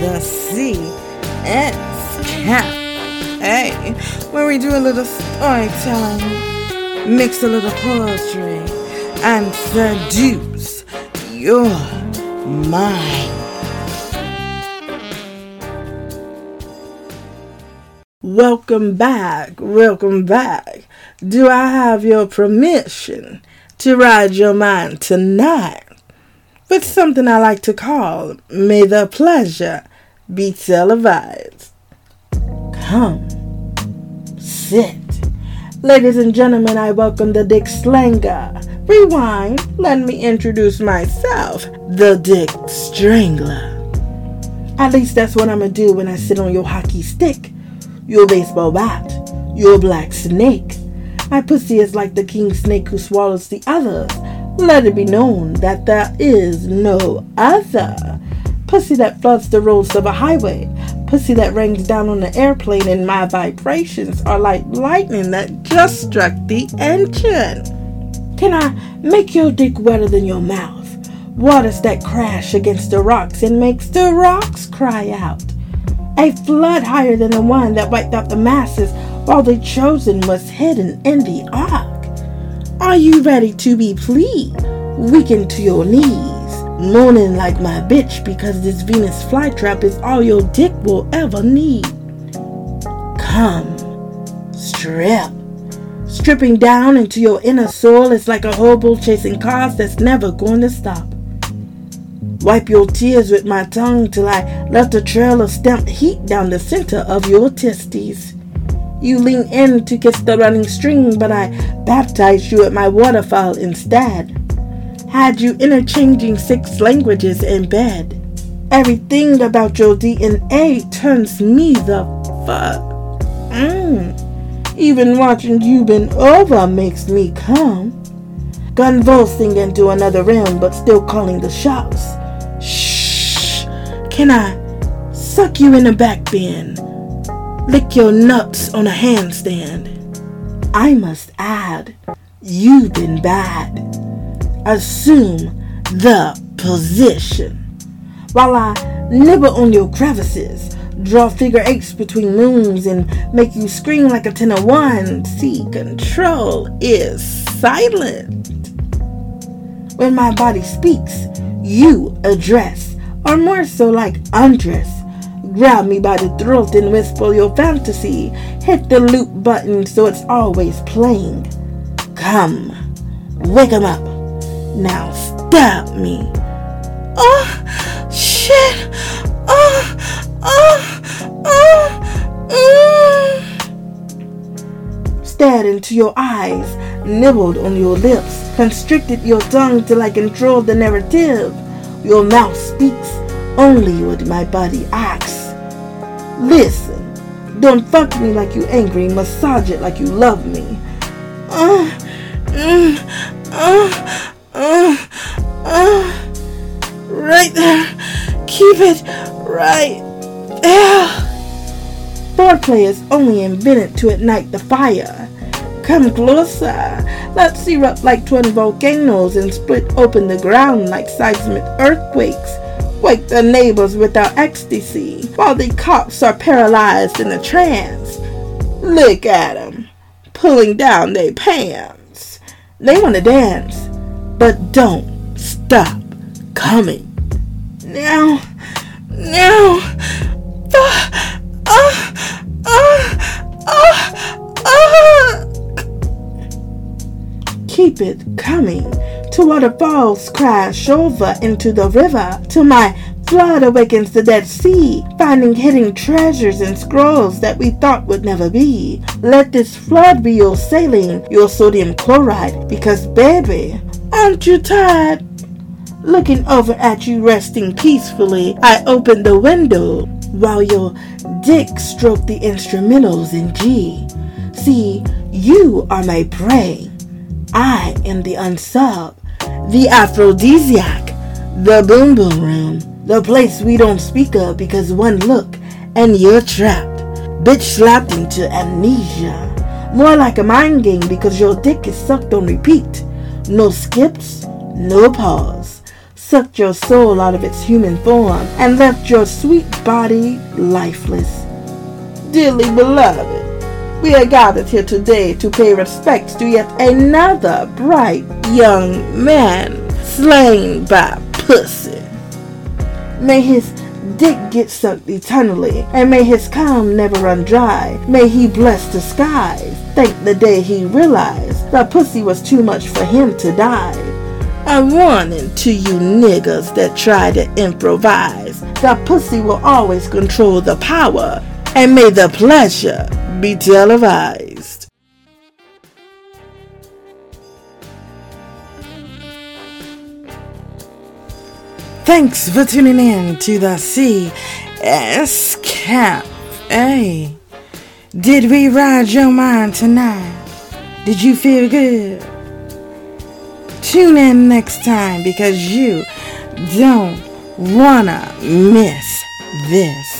the C S Cafe, where we do a little storytelling, mix a little poetry, and seduce your mind. Welcome back, welcome back. Do I have your permission to ride your mind tonight? With something I like to call May the Pleasure Be Televised. Come, sit. Ladies and gentlemen, I welcome the Dick Slanger. Rewind, let me introduce myself, the Dick Strangler. At least that's what I'm gonna do when I sit on your hockey stick, your baseball bat, your black snake. My pussy is like the king snake who swallows the others let it be known that there is no other. Pussy that floods the roads of a highway. Pussy that rains down on an airplane, and my vibrations are like lightning that just struck the engine. Can I make your dick wetter than your mouth? Waters that crash against the rocks and makes the rocks cry out. A flood higher than the one that wiped out the masses while the chosen was hidden in the ark. Are you ready to be pleased? Weakened to your knees, moaning like my bitch because this Venus flytrap is all your dick will ever need. Come, strip. Stripping down into your inner soul is like a hobo chasing cars that's never going to stop. Wipe your tears with my tongue till I left a trail of stamped heat down the center of your testes. You lean in to kiss the running stream, but I baptized you at my waterfall instead. Had you interchanging six languages in bed. Everything about your DNA turns me the fuck. Mm. Even watching you bend over makes me come. Convulsing into another realm, but still calling the shots. Shh. Can I suck you in the back bin? Lick your nuts on a handstand. I must add, you've been bad. Assume the position. While I nibble on your crevices, draw figure eights between moons, and make you scream like a ten of one, see, control is silent. When my body speaks, you address, or more so like undress Grab me by the throat and whisper your fantasy. Hit the loop button so it's always playing. Come, wake 'em up. Now stop me. Oh, shit. Oh, oh, oh, mm. Stared into your eyes, nibbled on your lips, constricted your tongue till I controlled the narrative. Your mouth speaks only what my body acts. Listen, don't fuck me like you angry, massage it like you love me. Uh, uh, uh, uh, uh, right there. Keep it right there. Foreplay is only invented to ignite the fire. Come closer. Let's erupt like twin volcanoes and split open the ground like seismic earthquakes wake the neighbors with our ecstasy while the cops are paralyzed in a trance. Look at them, pulling down their pants. They want to dance, but don't stop coming. Now, now, uh, uh, uh, uh, keep it coming to waterfalls crash over into the river, till my flood awakens the Dead Sea, finding hidden treasures and scrolls that we thought would never be. Let this flood be your saline, your sodium chloride, because baby, aren't you tired? Looking over at you resting peacefully, I open the window while your dick stroke the instrumentals in G. See, you are my prey. I am the unsub the aphrodisiac, the boom boom room, the place we don't speak of because one look and you're trapped, bitch slapped into amnesia. More like a mind game because your dick is sucked on repeat. No skips, no pause. sucked your soul out of its human form, and left your sweet body lifeless. Dearly beloved, we are gathered here today to pay respects to yet another bright young man slain by pussy. May his dick get sucked eternally, and may his cum never run dry. May he bless the skies. Thank the day he realized that pussy was too much for him to die. A warning to you niggas that try to improvise. that pussy will always control the power, and may the pleasure be televised. Thanks for tuning in to the CS Cafe. Did we ride your mind tonight? Did you feel good? Tune in next time because you don't wanna miss this.